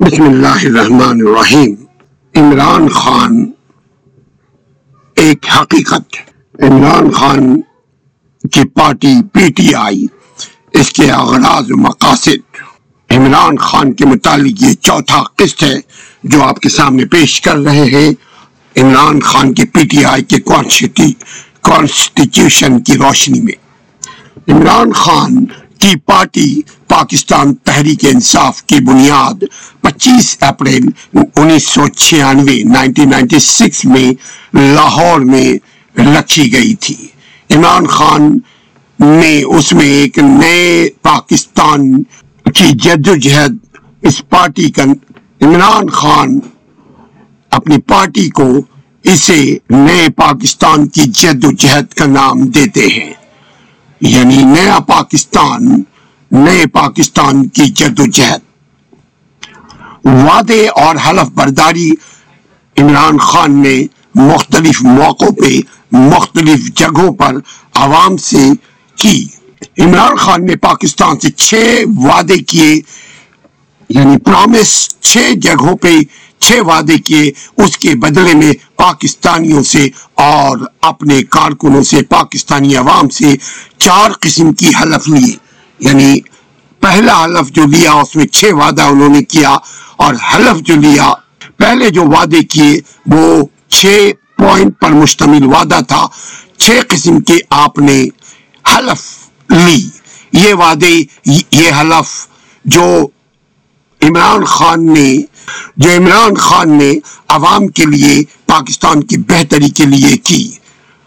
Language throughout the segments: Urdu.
بسم اللہ الرحمن الرحیم۔ عمران خان ایک حقیقت۔ عمران خان کی پارٹی پی ٹی آئی، اس کے اغراض و مقاصد۔ عمران خان کے متعلق یہ چوتھا قسط ہے جو آپ کے سامنے پیش کر رہے ہیں۔ عمران خان کے پی ٹی آئی کے کانسٹیٹیوشن کی روشنی میں۔ عمران خان کی پارٹی پاکستان تحریک انصاف کی بنیاد پچیس اپریل انیس سو چھیانوے، نائنٹین نائنٹی سکس میں لاہور میں رکھی گئی تھی۔ عمران خان نے اس میں ایک نئے پاکستان کی جد و جہد اس پارٹی کا عمران خان اپنی پارٹی کو اسے نئے پاکستان کی جد و جہد کا نام دیتے ہیں۔ یعنی نیا پاکستان، نئے پاکستان کی جد و جہد وعدے اور حلف برداری عمران خان نے مختلف موقعوں پہ مختلف جگہوں پر عوام سے کی۔ عمران خان نے پاکستان سے چھ وعدے کیے۔ یعنی پرامس چھ جگہوں پہ چھ وعدے کیے، اس کے بدلے میں پاکستانیوں سے اور اپنے کارکنوں سے، پاکستانی عوام سے چار قسم کی حلف لیے۔ یعنی پہلا حلف جو لیا، اس میں چھ وعدہ انہوں نے کیا اور حلف جو لیا، پہلے جو وعدے کیے، وہ چھ پوائنٹ پر مشتمل وعدہ تھا۔ چھ قسم کے آپ نے حلف لی۔ یہ وعدے، یہ حلف جو عمران خان نے جو عمران خان نے عوام کے لیے پاکستان کی بہتری کے لیے کی۔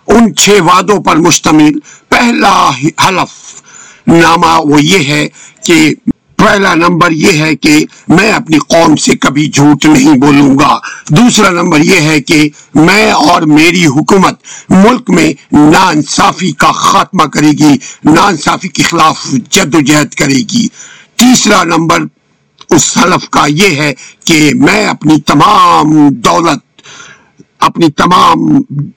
ان چھ وعدوں پر مشتمل پہلا حلف نامہ وہ یہ ہے کہ پہلا نمبر یہ ہے کہ میں اپنی قوم سے کبھی جھوٹ نہیں بولوں گا۔ دوسرا نمبر یہ ہے کہ میں اور میری حکومت ملک میں نانصافی کا خاتمہ کرے گی نانصافی کے خلاف جد و جہد کرے گی۔ تیسرا نمبر اس حلف کا یہ ہے کہ میں اپنی تمام دولت، اپنی تمام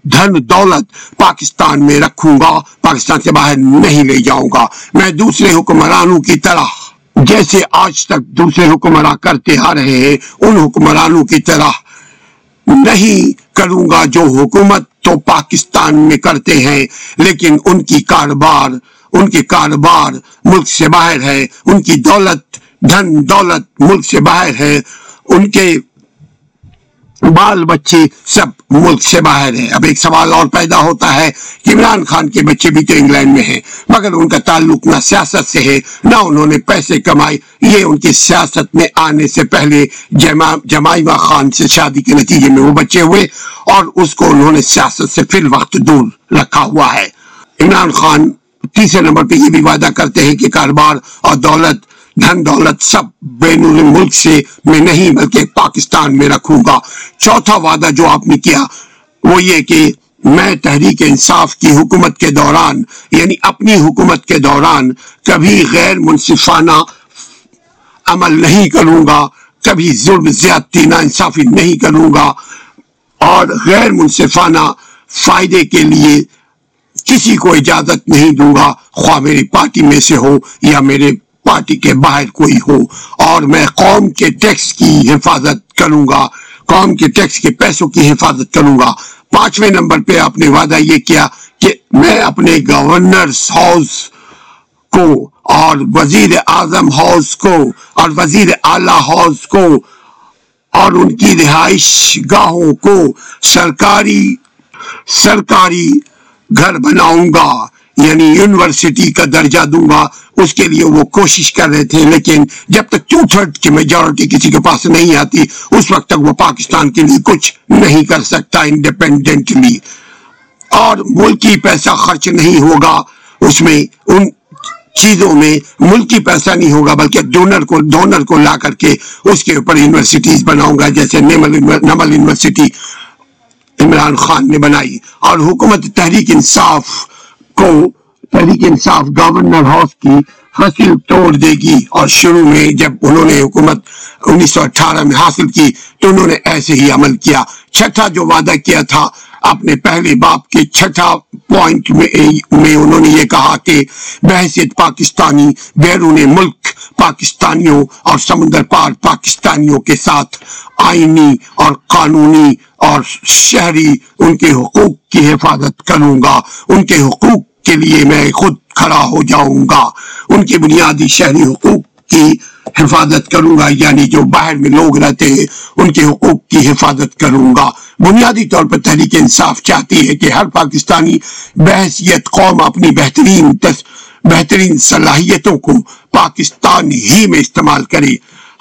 دھن دولت پاکستان میں رکھوں گا، پاکستان سے باہر نہیں لے جاؤں گا۔ میں دوسرے حکمرانوں کی طرح جیسے آج تک دوسرے حکمراں کرتے آ رہے ہیں، ان حکمرانوں کی طرح نہیں کروں گا جو حکومت تو پاکستان میں کرتے ہیں، لیکن ان کی کاروبار، ان کے کاروبار ملک سے باہر ہے، ان کی دولت دھن دولت ملک سے باہر ہے، ان کے بال بچے سب ملک سے باہر ہیں۔ اب ایک سوال اور پیدا ہوتا ہے کہ عمران خان کے بچے بھی تو انگلینڈ میں ہیں، مگر ان کا تعلق نہ سیاست سے ہے، نہ انہوں نے پیسے کمائے، یہ ان کی سیاست میں آنے سے پہلے جمائمہ خان سے شادی کے نتیجے میں وہ بچے ہوئے اور اس کو انہوں نے سیاست سے فی الوقت دور رکھا ہوا ہے۔ عمران خان تیسرے نمبر پہ یہ بھی وعدہ کرتے ہیں کہ کاروبار اور دولت دھن دولت سب بین ملک سے میں نہیں بلکہ پاکستان میں رکھوں گا۔ چوتھا وعدہ جو آپ نے کیا وہ یہ کہ میں تحریک انصاف کی حکومت کے دوران یعنی اپنی حکومت کے دوران کبھی غیر منصفانہ عمل نہیں کروں گا، کبھی ظلم زیادتی نا انصافی نہیں کروں گا اور غیر منصفانہ فائدے کے لیے کسی کو اجازت نہیں دوں گا، خواہ میری پارٹی میں سے ہو یا میرے پارٹی کے باہر کوئی ہو اور میں قوم کے ٹیکس کی حفاظت کروں گا، قوم کے ٹیکس کے پیسوں کی حفاظت کروں گا۔ پانچویں نمبر پہ آپ نے وعدہ یہ کیا کہ میں اپنے گورنر ہاؤس کو اور وزیر اعظم ہاؤس کو اور وزیر اعلی ہاؤس کو اور ان کی رہائش گاہوں کو سرکاری سرکاری گھر بناؤں گا۔ یعنی یونیورسٹی کا درجہ دوں گا اس کے لیے وہ کوشش کر رہے تھے، لیکن جب تک ٹو تھرڈ کی میجورٹی کسی کے پاس نہیں آتی، اس وقت تک وہ پاکستان کے لیے کچھ نہیں کر سکتا انڈیپینڈنٹلی اور ملکی پیسہ خرچ نہیں ہوگا، اس میں ان چیزوں میں ملکی پیسہ نہیں ہوگا، بلکہ ڈونر کو ڈونر کو لا کر کے اس کے اوپر یونیورسٹیز بناؤں گا، جیسے نمل یونیورسٹی عمران خان نے بنائی۔ اور حکومت تحریک انصاف کو تحریک انصاف گورنر ہاؤس کی حاصل توڑ دے گی۔ اور شروع میں جب انہوں نے حکومت انیس سو اٹھارہ میں حاصل کی تو انہوں نے ایسے ہی عمل کیا۔ چھٹا جو وعدہ کیا تھا، اپنے پہلے باپ کے چھٹا پوائنٹ میں انہوں نے یہ کہا کہ بحثیت پاکستانی بیرون ملک پاکستانیوں اور سمندر پار پاکستانیوں کے ساتھ آئینی اور قانونی اور شہری ان کے حقوق کی حفاظت کروں گا۔ ان کے حقوق کے لیے میں خود کھڑا ہو جاؤں گا۔ ان کے بنیادی شہری حقوق کی حفاظت کروں گا یعنی جو باہر میں لوگ رہتے ہیں، ان کے حقوق کی حفاظت کروں گا۔ بنیادی طور پر تحریک انصاف چاہتی ہے کہ ہر پاکستانی بحثیت قوم اپنی بہترین بہترین صلاحیتوں کو پاکستان ہی میں استعمال کرے۔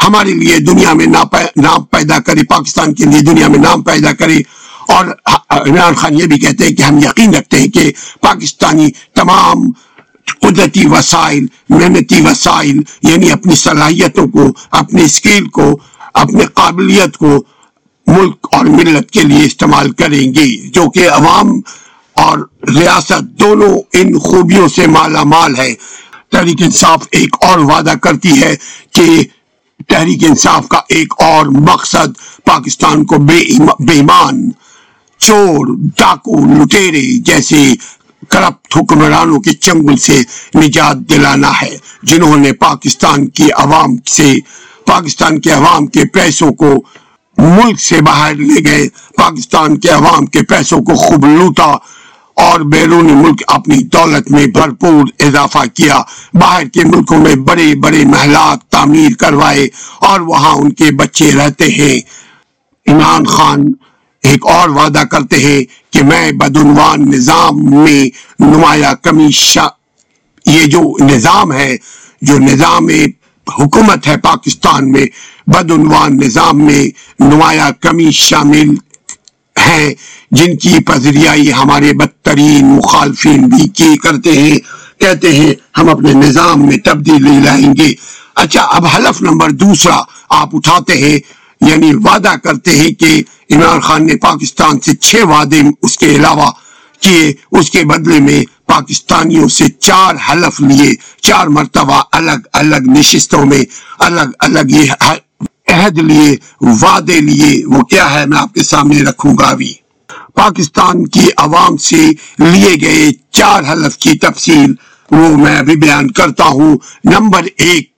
ہمارے لیے دنیا میں نام پیدا کرے، پاکستان کے لیے دنیا میں نام پیدا کرے۔ اور عمران خان یہ بھی کہتے ہیں کہ ہم یقین رکھتے ہیں کہ پاکستانی تمام قدرتی وسائل، محنتی وسائل یعنی اپنی صلاحیتوں کو، اپنے اسکیل کو، اپنے قابلیت کو ملک اور ملت کے لیے استعمال کریں گے، جو کہ عوام اور ریاست دونوں ان خوبیوں سے مالا مال ہے۔ تحریک انصاف ایک اور وعدہ کرتی ہے کہ تحریک انصاف کا ایک اور مقصد پاکستان کو بے ایمان، چور، ڈاکو، لٹیرے جیسے کرپٹ حکمرانوں کے چنگل سے نجات دلانا ہے، جنہوں نے پاکستان کی عوام سے، پاکستان کے عوام کے پیسوں کو ملک سے باہر لے گئے۔ پاکستان کے عوام کے پیسوں کو خوب لوٹا۔ اور بیرون ملک اپنی دولت میں بھرپور اضافہ کیا۔ باہر کے ملکوں میں بڑے بڑے محلات تعمیر کروائے اور وہاں ان کے بچے رہتے ہیں۔ عمران خان ایک اور وعدہ کرتے ہیں کہ میں بدعنوان نظام میں نمایاں کمی شا... یہ جو نظام ہے، جو نظام حکومت ہے پاکستان میں، بدعنوان نظام میں نمایاں کمی شامل ہیں، جن کی پذریائی ہمارے بدترین مخالفین بھی کی کرتے ہیں۔ کہتے ہیں، ہم اپنے نظام میں تبدیلی لائیں گے۔ اچھا اب حلف نمبر دوسرا آپ اٹھاتے ہیں یعنی وعدہ کرتے ہیں کہ عمران خان نے پاکستان سے چھ وعدے اس کے علاوہ کیے۔ اس کے بدلے میں پاکستانیوں سے چار حلف لیے۔ چار مرتبہ الگ الگ نشستوں میں الگ الگ یہ عہد لیے، وعدے لیے، وہ کیا ہے میں آپ کے سامنے رکھوں گا ابھی۔ پاکستان کی عوام سے لیے گئے چار حلف کی تفصیل، وہ میں ابھی بیان کرتا ہوں۔ نمبر ایک،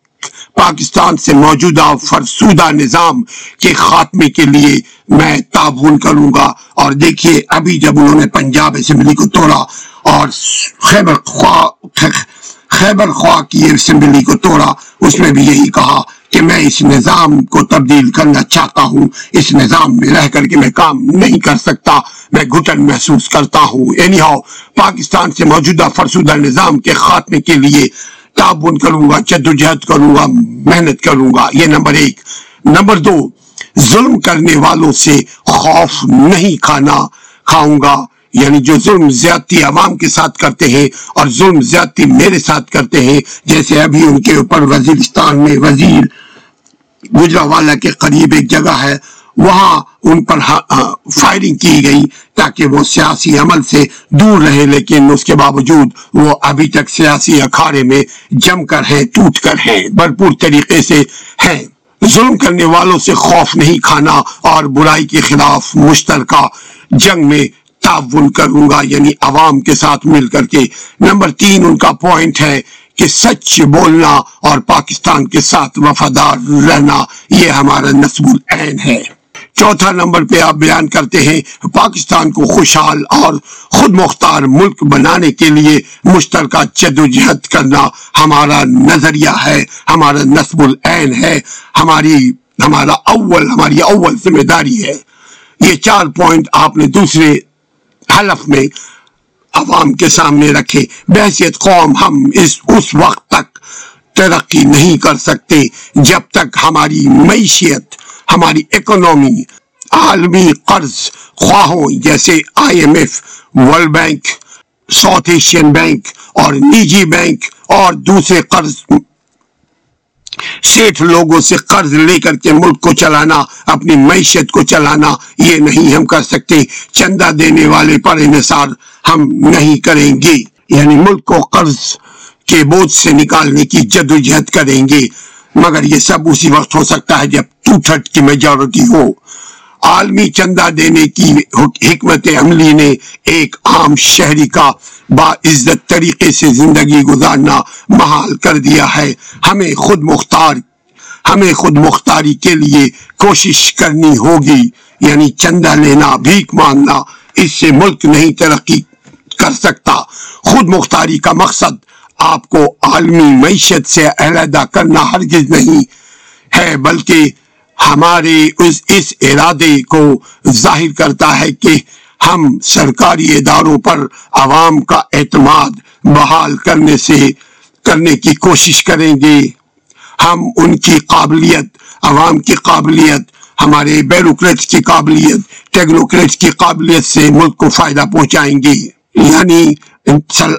پاکستان سے موجودہ فرسودہ نظام کے خاتمے کے لیے میں تعاون کروں گا۔ اور دیکھیے، ابھی جب انہوں نے پنجاب اسمبلی کو توڑا اور خیبر خواہ خیبر خواہ کی اسمبلی کو توڑا، اس میں بھی یہی کہا کہ میں اس نظام کو تبدیل کرنا چاہتا ہوں، اس نظام میں رہ کر کے میں کام نہیں کر سکتا، میں گھٹن محسوس کرتا ہوں۔ اینی ہاؤ پاکستان سے موجودہ فرسودہ نظام کے خاتمے کے لیے تعاون کروں گا جد و جہد کروں گا، محنت کروں گا۔ یہ نمبر ایک۔ نمبر دو، ظلم کرنے والوں سے خوف نہیں کھانا کھاؤں گا۔ یعنی جو ظلم زیادتی عوام کے ساتھ کرتے ہیں اور ظلم زیادتی میرے ساتھ کرتے ہیں، جیسے ابھی ان کے اوپر وزیرستان میں وزیر گجرا والا کے قریب ایک جگہ ہے، وہاں ان پر فائرنگ کی گئی تاکہ وہ سیاسی عمل سے دور رہے، لیکن اس کے باوجود وہ ابھی تک سیاسی اکھاڑے میں جم کر ہیں، ٹوٹ کر ہیں، بھرپور طریقے سے ہیں۔ ظلم کرنے والوں سے خوف نہیں کھانا اور برائی کے خلاف مشترکہ جنگ میں تعاون کروں گا یعنی عوام کے ساتھ مل کر کے۔ نمبر تین، ان کا پوائنٹ ہے کہ سچ بولنا اور پاکستان کے ساتھ وفادار رہنا، یہ ہمارا نصب العین ہے۔ چوتھا نمبر پہ آپ بیان کرتے ہیں، پاکستان کو خوشحال اور خود مختار ملک بنانے کے لیے مشترکہ جد و جہد کرنا ہمارا نظریہ ہے، ہمارا نصب العین ہے، ہماری، ہمارا اول، ہماری اول ذمہ داری ہے۔ یہ چار پوائنٹ آپ نے دوسرے حلف میں عوام کے سامنے رکھے۔ بحثیت قوم ہم اس اس وقت تک ترقی نہیں کر سکتے جب تک ہماری معیشت، ہماری اکنومی عالمی قرض خواہوں جیسے I M F, world bank, south Asian bank اور نجی بینک اور دوسرے قرض سیٹھ لوگوں سے قرض لے کر کے ملک کو چلانا، اپنی معیشت کو چلانا، یہ نہیں ہم کر سکتے۔ چندہ دینے والے پر انحصار ہم نہیں کریں گے۔ یعنی ملک کو قرض کے بوجھ سے نکالنے کی جد و جہد کریں گے۔ مگر یہ سب اسی وقت ہو سکتا ہے جب ٹو تھرڈ کی میجورٹی ہو۔ عالمی چندہ دینے کی حکمت عملی نے ایک عام شہری کا باعزت طریقے سے زندگی گزارنا محال کر دیا ہے۔ ہمیں خود مختار ہمیں خود مختاری کے لیے کوشش کرنی ہوگی۔ یعنی چندہ لینا بھیک مانگنا، اس سے ملک نہیں ترقی کر سکتا۔ خود مختاری کا مقصد آپ کو عالمی معیشت سے علیحدہ کرنا ہرگز نہیں ہے، بلکہ ہمارے اس اس ارادے کو ظاہر کرتا ہے کہ ہم سرکاری اداروں پر عوام کا اعتماد بحال کرنے سے کرنے کی کوشش کریں گے۔ ہم ان کی قابلیت، عوام کی قابلیت، ہمارے بیروکریٹس کی قابلیت، ٹیکنوکریٹس کی قابلیت سے ملک کو فائدہ پہنچائیں گے۔ یعنی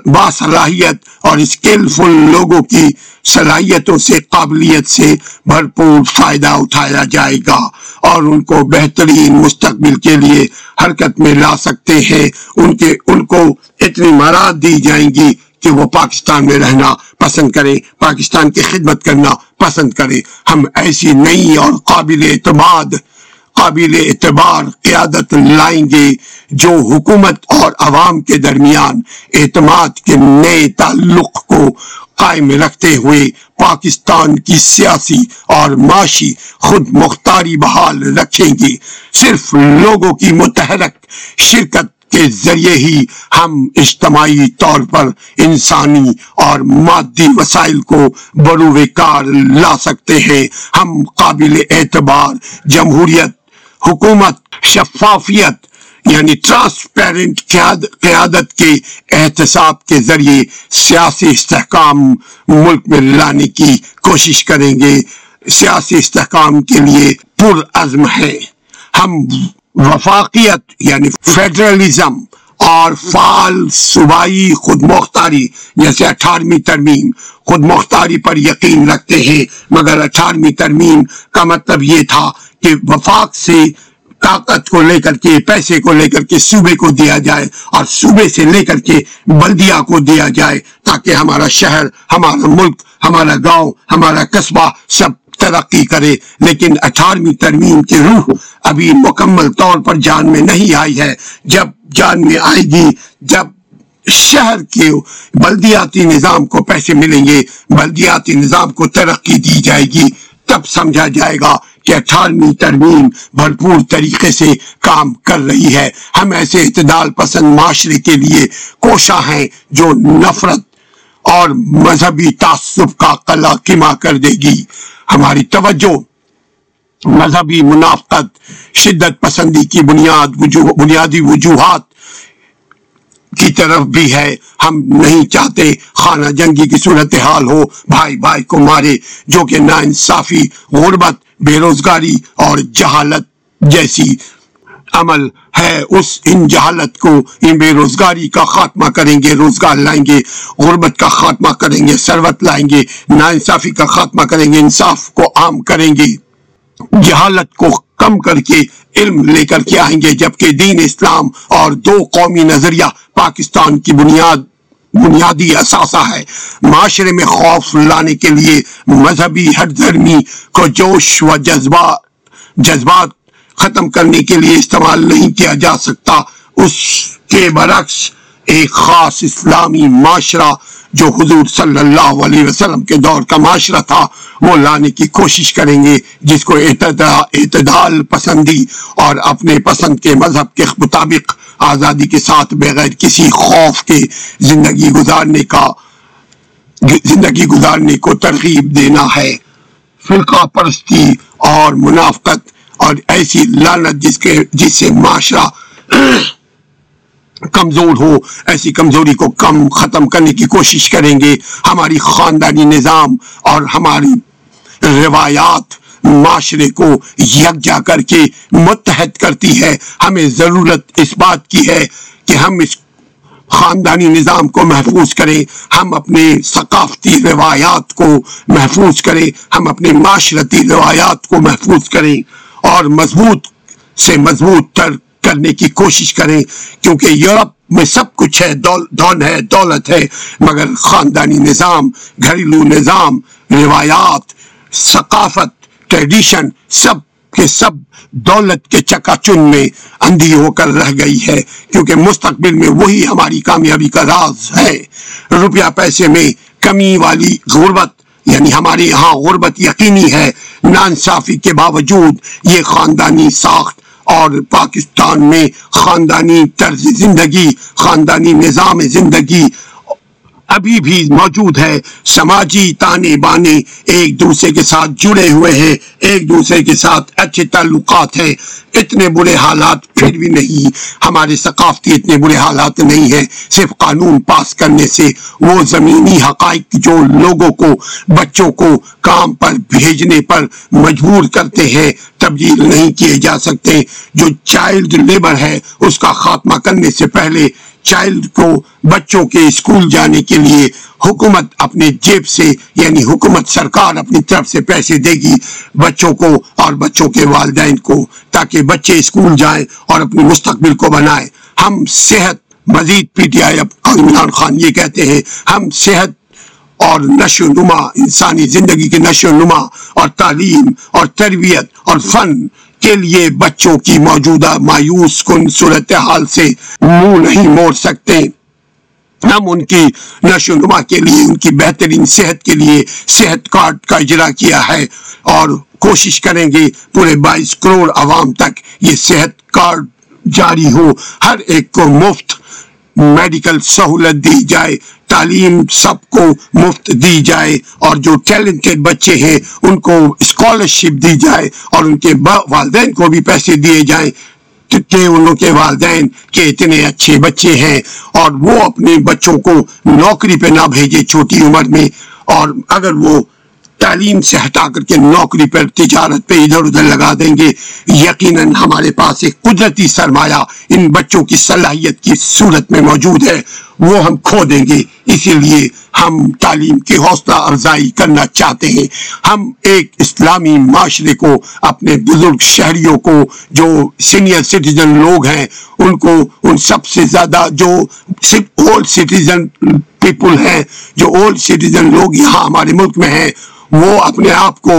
باصلاحیت اور اسکلفل لوگوں کی صلاحیتوں سے قابلیت سے بھرپور فائدہ اٹھایا جائے گا اور ان کو بہترین مستقبل کے لیے حرکت میں لا سکتے ہیں۔ ان کے، ان کو اتنی مراد دی جائیں گی کہ وہ پاکستان میں رہنا پسند کرے پاکستان کی خدمت کرنا پسند کرے ہم ایسی نئی اور قابل اعتماد قابل اعتبار قیادت لائیں گے، جو حکومت اور عوام کے درمیان اعتماد کے نئے تعلق کو قائم رکھتے ہوئے پاکستان کی سیاسی اور معاشی خود مختاری بحال رکھیں گے۔ صرف لوگوں کی متحرک شرکت کے ذریعے ہی ہم اجتماعی طور پر انسانی اور مادی وسائل کو بروے کار لا سکتے ہیں۔ ہم قابل اعتبار جمہوریت حکومت شفافیت یعنی ٹرانسپیرنٹ قیادت کے احتساب کے ذریعے سیاسی استحکام ملک میں لانے کی کوشش کریں گے۔ سیاسی استحکام کے لیے پر عزم ہے۔ ہم وفاقیت یعنی فیڈرلزم اور فعال صوبائی خود مختاری جیسے اٹھارہویں ترمیم خود مختاری پر یقین رکھتے ہیں، مگر اٹھارہویں ترمیم کا مطلب یہ تھا کہ وفاق سے طاقت کو لے کر کے، پیسے کو لے کر کے، صوبے کو دیا جائے اور صوبے سے لے کر کے بلدیا کو دیا جائے تاکہ ہمارا شہر، ہمارا ملک، ہمارا گاؤں، ہمارا قصبہ سب ترقی کرے۔ لیکن اٹھارہویں ترمیم کی روح ابھی مکمل طور پر جان میں نہیں آئی ہے۔ جب جان میں آئے گی، جب شہر کے بلدیاتی نظام کو پیسے ملیں گے، بلدیاتی نظام کو ترقی دی جائے گی، تب سمجھا جائے گا کہ اٹھارہویں ترمیم بھرپور طریقے سے کام کر رہی ہے۔ ہم ایسے اعتدال پسند معاشرے کے لیے کوشاں ہیں جو نفرت اور مذہبی تعصب کا قلع کما کر دے گی۔ ہماری توجہ، مذہبی منافقت، شدت پسندی کی بنیاد بنیادی وجوہات کی طرف بھی ہے۔ ہم نہیں چاہتے خانہ جنگی کی صورتحال ہو، بھائی بھائی کو مارے، جو کہ نا انصافی غربت بے روزگاری اور جہالت جیسی عمل ہے، اس ان جہالت کو ان بے روزگاری کا خاتمہ کریں گے، روزگار لائیں گے، غربت کا خاتمہ کریں گے سروت لائیں گے نا انصافی کا خاتمہ کریں گے، انصاف کو عام کریں گے۔ جہالت کو کم کر کے علم لے کر کے آئیں گے، جبکہ دین اسلام اور دو قومی نظریہ پاکستان کی بنیاد بنیادی اثاثہ ہے۔ معاشرے میں خوف لانے کے لیے مذہبی ہر دھرمی کو جوش و جذبات جذبات ختم کرنے کے لیے استعمال نہیں کیا جا سکتا۔ اس کے برعکس ایک خاص اسلامی معاشرہ جو حضور صلی اللہ علیہ وسلم کے دور کا معاشرہ تھا، وہ لانے کی کوشش کریں گے، جس کو اعتدال پسندی اور اپنے پسند کے مذہب کے مطابق آزادی کے ساتھ بغیر کسی خوف کے زندگی گزارنے کا، زندگی گزارنے کو ترغیب دینا ہے۔ فرقہ پرستی اور منافقت اور ایسی لالت جس کے، جس سے معاشرہ کمزور ہو، ایسی کمزوری کو کم ختم کرنے کی کوشش کریں گے۔ ہماری خاندانی نظام اور ہماری روایات معاشرے کو یکجا کر کے متحد کرتی ہے۔ ہمیں ضرورت اس بات کی ہے کہ ہم اس خاندانی نظام کو محفوظ کریں۔ ہم اپنے ثقافتی روایات کو محفوظ کریں۔ ہم اپنے معاشرتی روایات کو محفوظ کریں اور مضبوط سے مضبوط تر کرنے کی کوشش کریں، کیونکہ یورپ میں سب کچھ ہے دون ہے، دولت ہے، مگر خاندانی نظام، گھریلو نظام، روایات، ثقافت ٹریڈیشن سب کہ سب دولت کے چکا چن میں اندھی ہو کر رہ گئی ہے، کیونکہ مستقبل میں وہی ہماری کامیابی کا راز ہے۔ روپیہ پیسے میں کمی والی غربت یعنی ہمارے یہاں غربت یقینی ہے نانصافی کے باوجود یہ خاندانی ساخت اور پاکستان میں خاندانی طرز زندگی خاندانی نظام زندگی ابھی بھی موجود ہے۔ سماجی تانے بانے ایک دوسرے کے ساتھ جڑے ہوئے ہیں۔ ایک دوسرے کے ساتھ اچھے تعلقات ہیں۔ اتنے برے حالات پھر بھی نہیں۔ ہمارے ثقافتی اتنے برے حالات نہیں ہیں۔ صرف قانون پاس کرنے سے وہ زمینی حقائق جو لوگوں کو، بچوں کو کام پر بھیجنے پر مجبور کرتے ہیں، تبدیل نہیں کیے جا سکتے۔ جو چائلڈ لیبر ہے، اس کا خاتمہ کرنے سے پہلے چائلڈ کو بچوں کے اسکول جانے کے لیے حکومت اپنے جیب سے یعنی حکومت سرکار اپنی طرف سے پیسے دے گی بچوں کو اور بچوں کے والدین کو، تاکہ بچے اسکول جائیں اور اپنی مستقبل کو بنائیں۔ ہم صحت، مزید P T I Imran Khan یہ کہتے ہیں، ہم صحت اور نشو نما، انسانی زندگی کے نشو نما اور تعلیم اور تربیت اور فن کے لیے بچوں کی موجودہ مایوس کن صورتحال سے منہ نہیں موڑ سکتے۔ ہم ان کی نشو نما کے لیے، ان کی بہترین صحت کے لیے صحت کارڈ کا اجرا کیا ہے اور کوشش کریں گے پورے بائیس کروڑ عوام تک یہ صحت کارڈ جاری ہو۔ ہر ایک کو مفت میڈیکل سہولت دی جائے۔ تعلیم سب کو مفت دی جائے اور جو ٹیلنٹڈ بچے ہیں ان کو اسکالرشپ دی جائے اور ان کے والدین کو بھی پیسے دیے جائیں۔ کہ ان کے والدین کے اتنے اچھے بچے ہیں اور وہ اپنے بچوں کو نوکری پہ نہ بھیجے چھوٹی عمر میں اور اگر وہ تعلیم سے ہٹا کر کے نوکری پر تجارت پہ ادھر ادھر لگا دیں گے۔ یقیناً ہمارے پاس ایک قدرتی سرمایہ ان بچوں کی صلاحیت کی صورت میں موجود ہے۔ وہ ہم کھو دیں گے۔ اسی لیے ہم تعلیم کی حوصلہ افزائی کرنا چاہتے ہیں۔ ہم ایک اسلامی معاشرے کو، اپنے بزرگ شہریوں کو، جو سینئر سٹیزن لوگ ہیں، ان کو، ان سب سے زیادہ جو اولڈ سٹیزن پیپل ہیں، جو اولڈ سٹیزن لوگ یہاں ہمارے ملک میں ہیں وہ اپنے آپ کو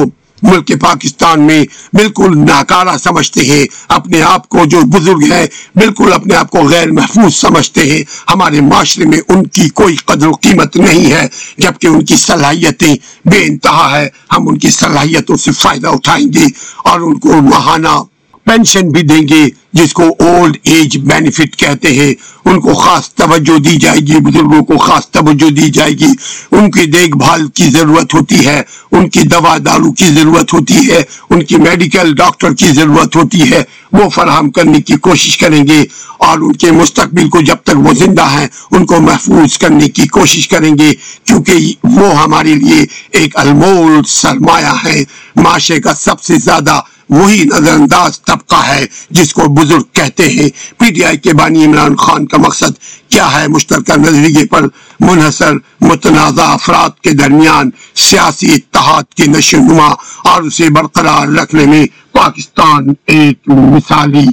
ملک پاکستان میں بالکل ناکارہ سمجھتے ہیں، اپنے آپ کو جو بزرگ ہے بالکل اپنے آپ کو غیر محفوظ سمجھتے ہیں۔ ہمارے معاشرے میں ان کی کوئی قدر و قیمت نہیں ہے، جبکہ ان کی صلاحیتیں بے انتہا ہے ہم ان کی صلاحیتوں سے فائدہ اٹھائیں گے اور ان کو ماہانہ پینشن بھی دیں گے، جس کو اولڈ ایج بینیفٹ کہتے ہیں۔ ان کو خاص توجہ دی جائے گی، بزرگوں کو خاص توجہ دی جائے گی۔ ان کی دیکھ بھال کی ضرورت ہوتی ہے، ان کی دوا دارو کی ضرورت ہوتی ہے، ان کی میڈیکل ڈاکٹر کی ضرورت ہوتی ہے۔ وہ فراہم کرنے کی کوشش کریں گے اور ان کے مستقبل کو جب تک وہ زندہ ہیں، ان کو محفوظ کرنے کی کوشش کریں گے۔ کیونکہ وہ ہمارے لیے ایک المول سرمایہ ہے۔ معاشرے کا سب سے زیادہ وہی نظر انداز طبقہ ہے جس کو بزرگ کہتے ہیں۔ پی ٹی آئی کے بانی عمران خان کا مقصد کیا ہے؟ مشترکہ نظریے پر منحصر متنازع افراد کے درمیان سیاسی اتحاد کی نشو نما اور اسے برقرار رکھنے میں پاکستان ایک مثالی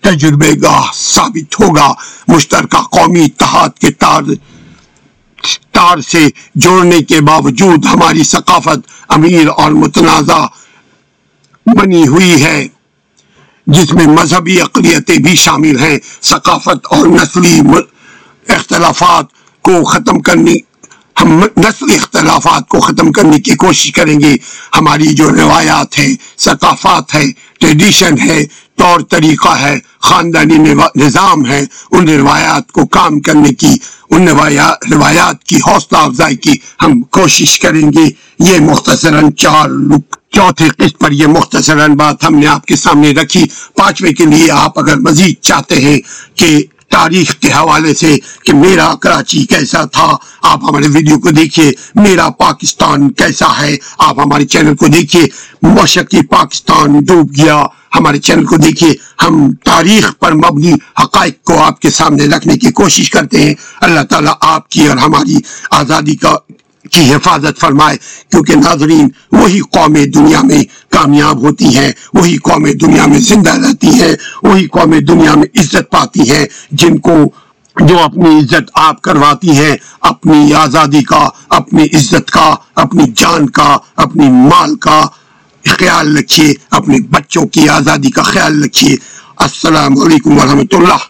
تجربے گاہ ثابت ہوگا۔ مشترکہ قومی اتحاد کے تار تار سے جوڑنے کے باوجود ہماری ثقافت امیر اور متنازع بنی ہوئی ہے، جس میں مذہبی اقلیتیں بھی شامل ہیں، ثقافت اور نسلی اختلافات کو ختم کرنے ہم نسلی اختلافات کو ختم کرنے کی کوشش کریں گے۔ ہماری جو روایات ہیں، ثقافات ہے ٹریڈیشن ہے، طور طریقہ ہے، خاندانی نظام ہے، ان روایات کو کام کرنے کی، ان روایات کی حوصلہ افزائی کی ہم کوشش کریں گے۔ یہ مختصراً چار لک چوتھے قسط پر یہ مختصراً بات ہم نے آپ کے سامنے رکھی۔ پانچویں کے لیے آپ اگر مزید چاہتے ہیں کہ تاریخ کے حوالے سے کہ میرا کراچی کیسا تھا، آپ ہمارے ویڈیو کو دیکھیے۔ میرا پاکستان کیسا ہے، آپ ہمارے چینل کو دیکھیے۔ مشقی پاکستان ڈوب گیا، ہمارے چینل کو دیکھیے۔ ہم تاریخ پر مبنی حقائق کو آپ کے سامنے رکھنے کی کوشش کرتے ہیں۔ اللہ تعالیٰ آپ کی اور ہماری آزادی کا کی حفاظت فرمائے، کیونکہ ناظرین وہی قومیں دنیا میں کامیاب ہوتی ہیں، وہی قومیں دنیا میں زندہ رہتی ہیں، وہی قومیں دنیا میں عزت پاتی ہیں، جن کو جو اپنی عزت آپ کرواتی ہیں، اپنی آزادی کا، اپنی عزت کا، اپنی جان کا، اپنی مال کا خیال رکھیے، اپنے بچوں کی آزادی کا خیال رکھیے۔ السلام علیکم ورحمۃ اللہ۔